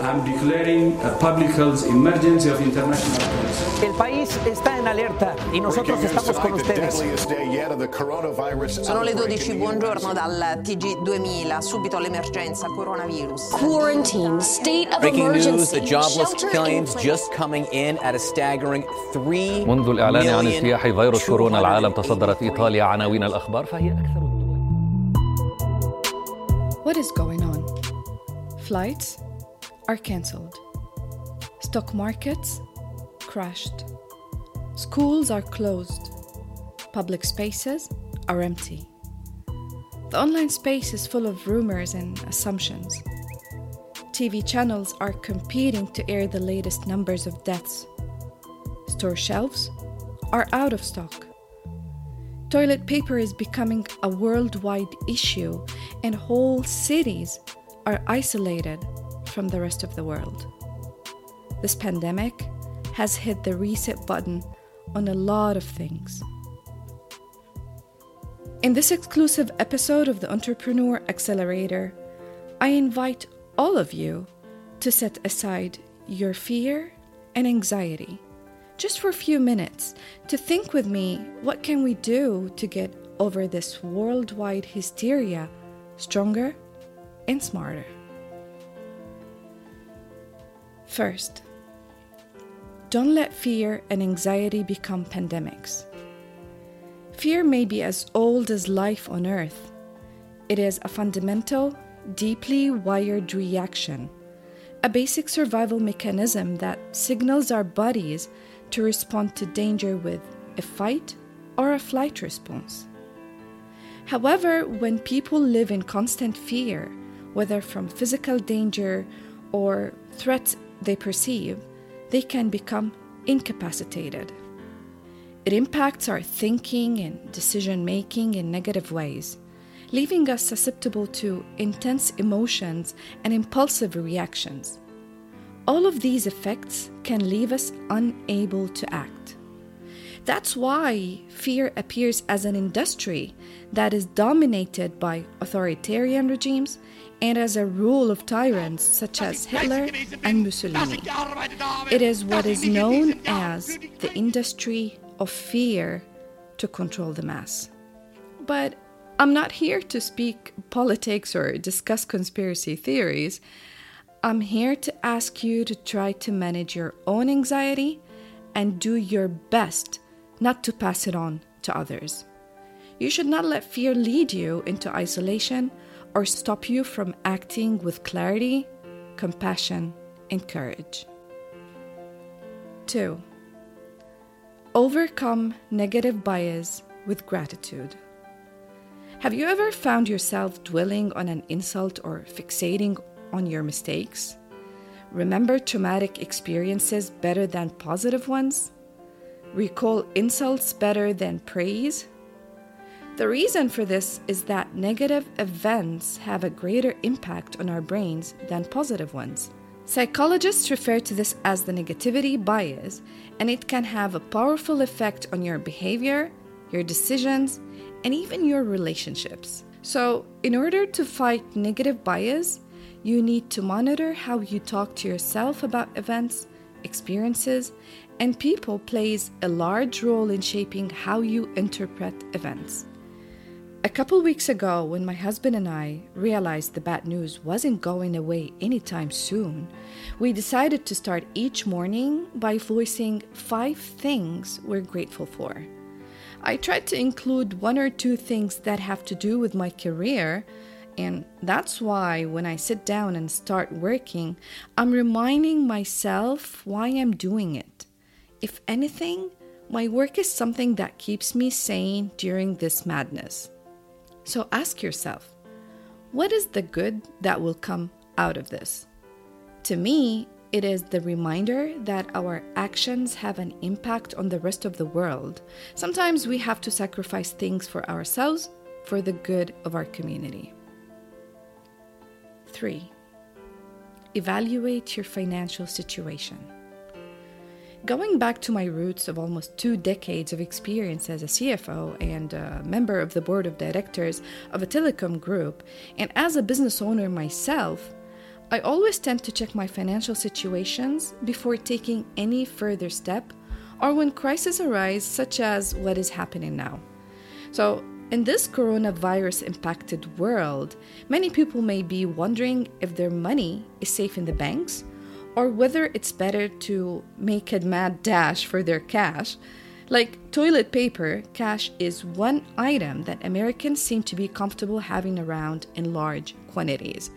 I'm declaring a public health emergency of international concern. El país está en alerta y nosotros estamos con ustedes. Sono le 12, buongiorno dal TG 2000, subito l'emergenza coronavirus. Quarantine, state of Breaking emergency, news, the jobless shelter in killings place. just coming in at a staggering 3 منذ الإعلان عن million اجتياح فيروس كورونا العالم 280. تصدرت إيطاليا عناوين الأخبار فهي أكثر الدول What is going on? Flights Are cancelled. Stock markets crashed. Schools are closed. Public spaces are empty. The online space is full of rumors and assumptions. TV channels are competing to air the latest numbers of deaths. Store shelves are out of stock. Toilet paper is becoming a worldwide issue, and whole cities are isolated from the rest of the world. This pandemic has hit the reset button on a lot of things. In this exclusive episode of the Entrepreneur Accelerator, I invite all of you to set aside your fear and anxiety just for a few minutes to think with me what can we do to get over this worldwide hysteria stronger and smarter. First, don't let fear and anxiety become pandemics. Fear may be as old as life on earth. It is a fundamental, deeply wired reaction, a basic survival mechanism that signals our bodies to respond to danger with a fight or a flight response. However, when people live in constant fear, whether from physical danger or threats they perceive, they can become incapacitated. It impacts our thinking and decision making in negative ways, leaving us susceptible to intense emotions and impulsive reactions. All of these effects can leave us unable to act. That's why fear appears as an industry that is dominated by authoritarian regimes and as a rule of tyrants such as Hitler and Mussolini. It is what is known as the industry of fear to control the mass. But I'm not here to speak politics or discuss conspiracy theories. I'm here to ask you to try to manage your own anxiety and do your best not to pass it on to others. You should not let fear lead you into isolation or stop you from acting with clarity, compassion, and courage. 2. Overcome negative bias with gratitude. Have you ever found yourself dwelling on an insult or fixating on your mistakes? Remember traumatic experiences better than positive ones? Recall insults better than praise? The reason for this is that negative events have a greater impact on our brains than positive ones. Psychologists refer to this as the negativity bias, and it can have a powerful effect on your behavior, your decisions, and even your relationships. So, in order to fight negative bias, you need to monitor how you talk to yourself about events, experiences, and people plays a large role in shaping how you interpret events. A couple weeks ago, when my husband and I realized the bad news wasn't going away anytime soon, we decided to start each morning by voicing five things we're grateful for. I tried to include one or two things that have to do with my career, and that's why when I sit down and start working, I'm reminding myself why I'm doing it. If anything, my work is something that keeps me sane during this madness. So ask yourself, what is the good that will come out of this? To me, it is the reminder that our actions have an impact on the rest of the world. Sometimes we have to sacrifice things for ourselves for the good of our community. 3. Evaluate your financial situation. Going back to my roots of almost two decades of experience as a CFO and a member of the board of directors of a telecom group, and as a business owner myself, I always tend to check my financial situations before taking any further step or when crises arise, such as what is happening now. So, in this coronavirus impacted world, many people may be wondering if their money is safe in the banks or whether it's better to make a mad dash for their cash. Like toilet paper, cash is one item that Americans seem to be comfortable having around in large quantities.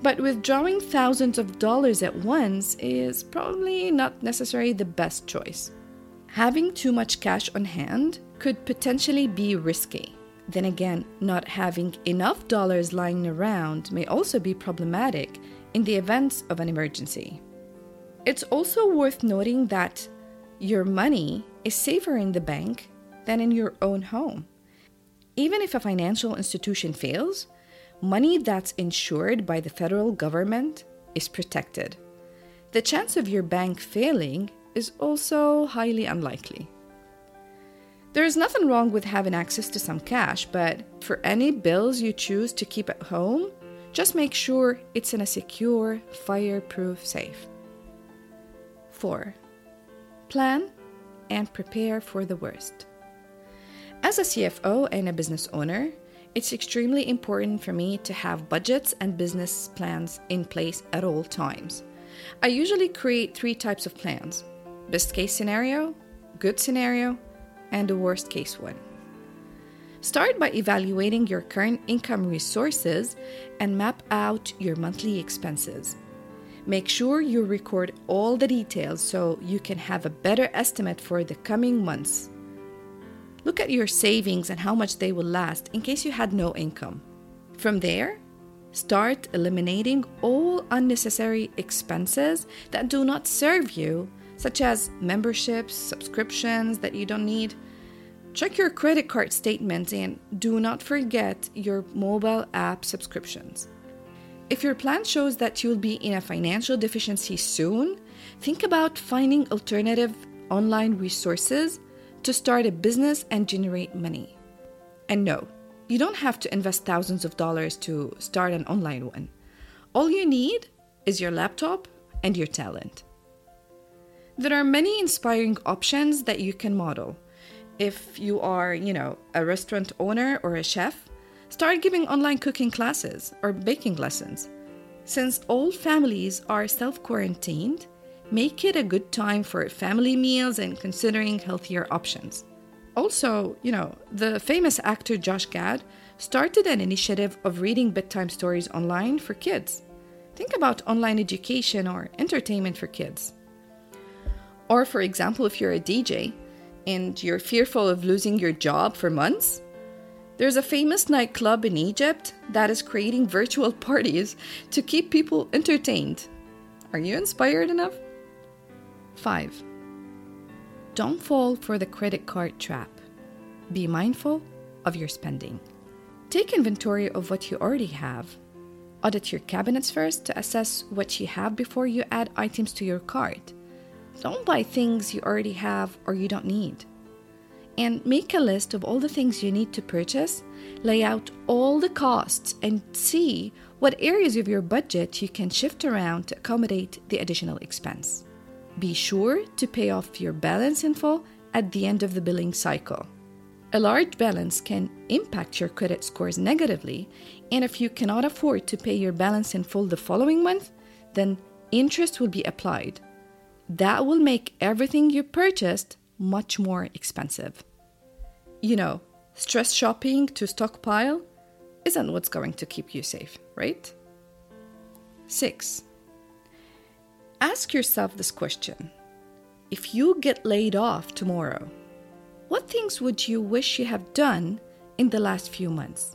But withdrawing thousands of dollars at once is probably not necessarily the best choice. Having too much cash on hand could potentially be risky. Then again, not having enough dollars lying around may also be problematic in the event of an emergency. It's also worth noting that your money is safer in the bank than in your own home. Even if a financial institution fails, money that's insured by the federal government is protected. The chance of your bank failing is also highly unlikely. There is nothing wrong with having access to some cash, but for any bills you choose to keep at home, just make sure it's in a secure, fireproof safe. 4. Plan and prepare for the worst. As a CFO and a business owner, it's extremely important for me to have budgets and business plans in place at all times. I usually create three types of plans best case scenario, good scenario, and the worst case one. Start by evaluating your current income resources and map out your monthly expenses. Make sure you record all the details so you can have a better estimate for the coming months. Look at your savings and how much they will last in case you had no income. From there, start eliminating all unnecessary expenses that do not serve you, such as memberships, subscriptions that you don't need. Check your credit card statements and do not forget your mobile app subscriptions. If your plan shows that you'll be in a financial deficiency soon, think about finding alternative online resources to start a business and generate money. And no, you don't have to invest thousands of dollars to start an online one. All you need is your laptop and your talent. There are many inspiring options that you can model. If you are, you know, a restaurant owner or a chef, start giving online cooking classes or baking lessons. Since all families are self quarantined, make it a good time for family meals and considering healthier options. Also, you know, the famous actor Josh Gad started an initiative of reading bedtime stories online for kids. Think about online education or entertainment for kids. Or, for example, if you're a DJ and you're fearful of losing your job for months, there's a famous nightclub in Egypt that is creating virtual parties to keep people entertained. Are you inspired enough? 5. Don't fall for the credit card trap. Be mindful of your spending. Take inventory of what you already have. Audit your cabinets first to assess what you have before you add items to your cart. Don't buy things you already have or you don't need. And make a list of all the things you need to purchase, lay out all the costs, and see what areas of your budget you can shift around to accommodate the additional expense. Be sure to pay off your balance in full at the end of the billing cycle. A large balance can impact your credit scores negatively, and if you cannot afford to pay your balance in full the following month, then interest will be applied. That will make everything you purchased much more expensive. You know, stress shopping to stockpile isn't what's going to keep you safe, right? 6. Ask yourself this question If you get laid off tomorrow, what things would you wish you have done in the last few months?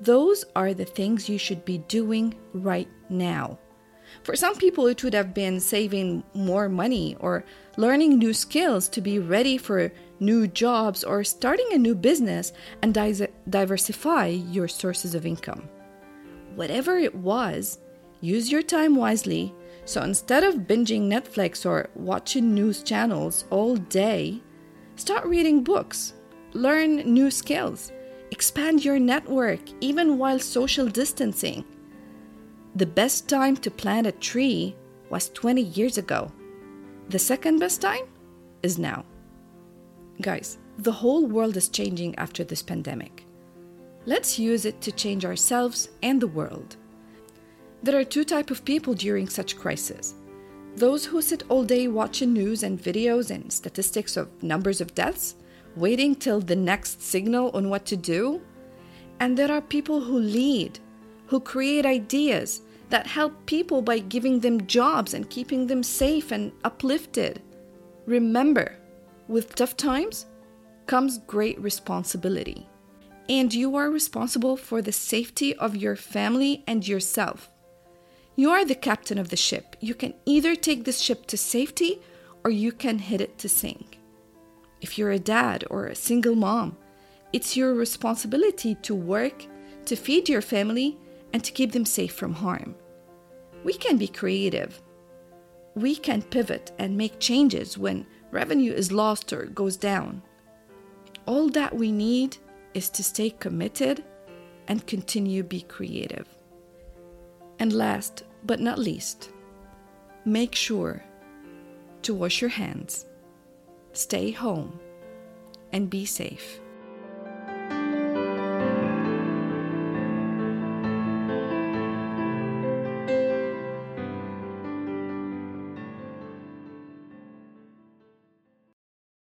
Those are the things you should be doing right now. For some people, it would have been saving more money or learning new skills to be ready for new jobs or starting a new business and di- diversify your sources of income. Whatever it was, use your time wisely. So instead of binging Netflix or watching news channels all day, start reading books, learn new skills, expand your network even while social distancing The best time to plant a tree was 20 years ago. The second best time is now. Guys, the whole world is changing after this pandemic. Let's use it to change ourselves and the world. There are two type of people during such crisis. Those who sit all day watching news and videos and statistics of numbers of deaths, waiting till the next signal on what to do. And there are people who lead, who create ideas that help people by giving them jobs and keeping them safe and uplifted. Remember, with tough times comes great responsibility. And you are responsible for the safety of your family and yourself. You are the captain of the ship. You can either take this ship to safety or you can hit it to sink. If you're a dad or a single mom, it's your responsibility to work, to feed your family, and to keep them safe from harm. We can be creative. We can pivot and make changes when revenue is lost or goes down. All that we need is to stay committed and continue to be creative. And last but not least, make sure to wash your hands, stay home, and be safe.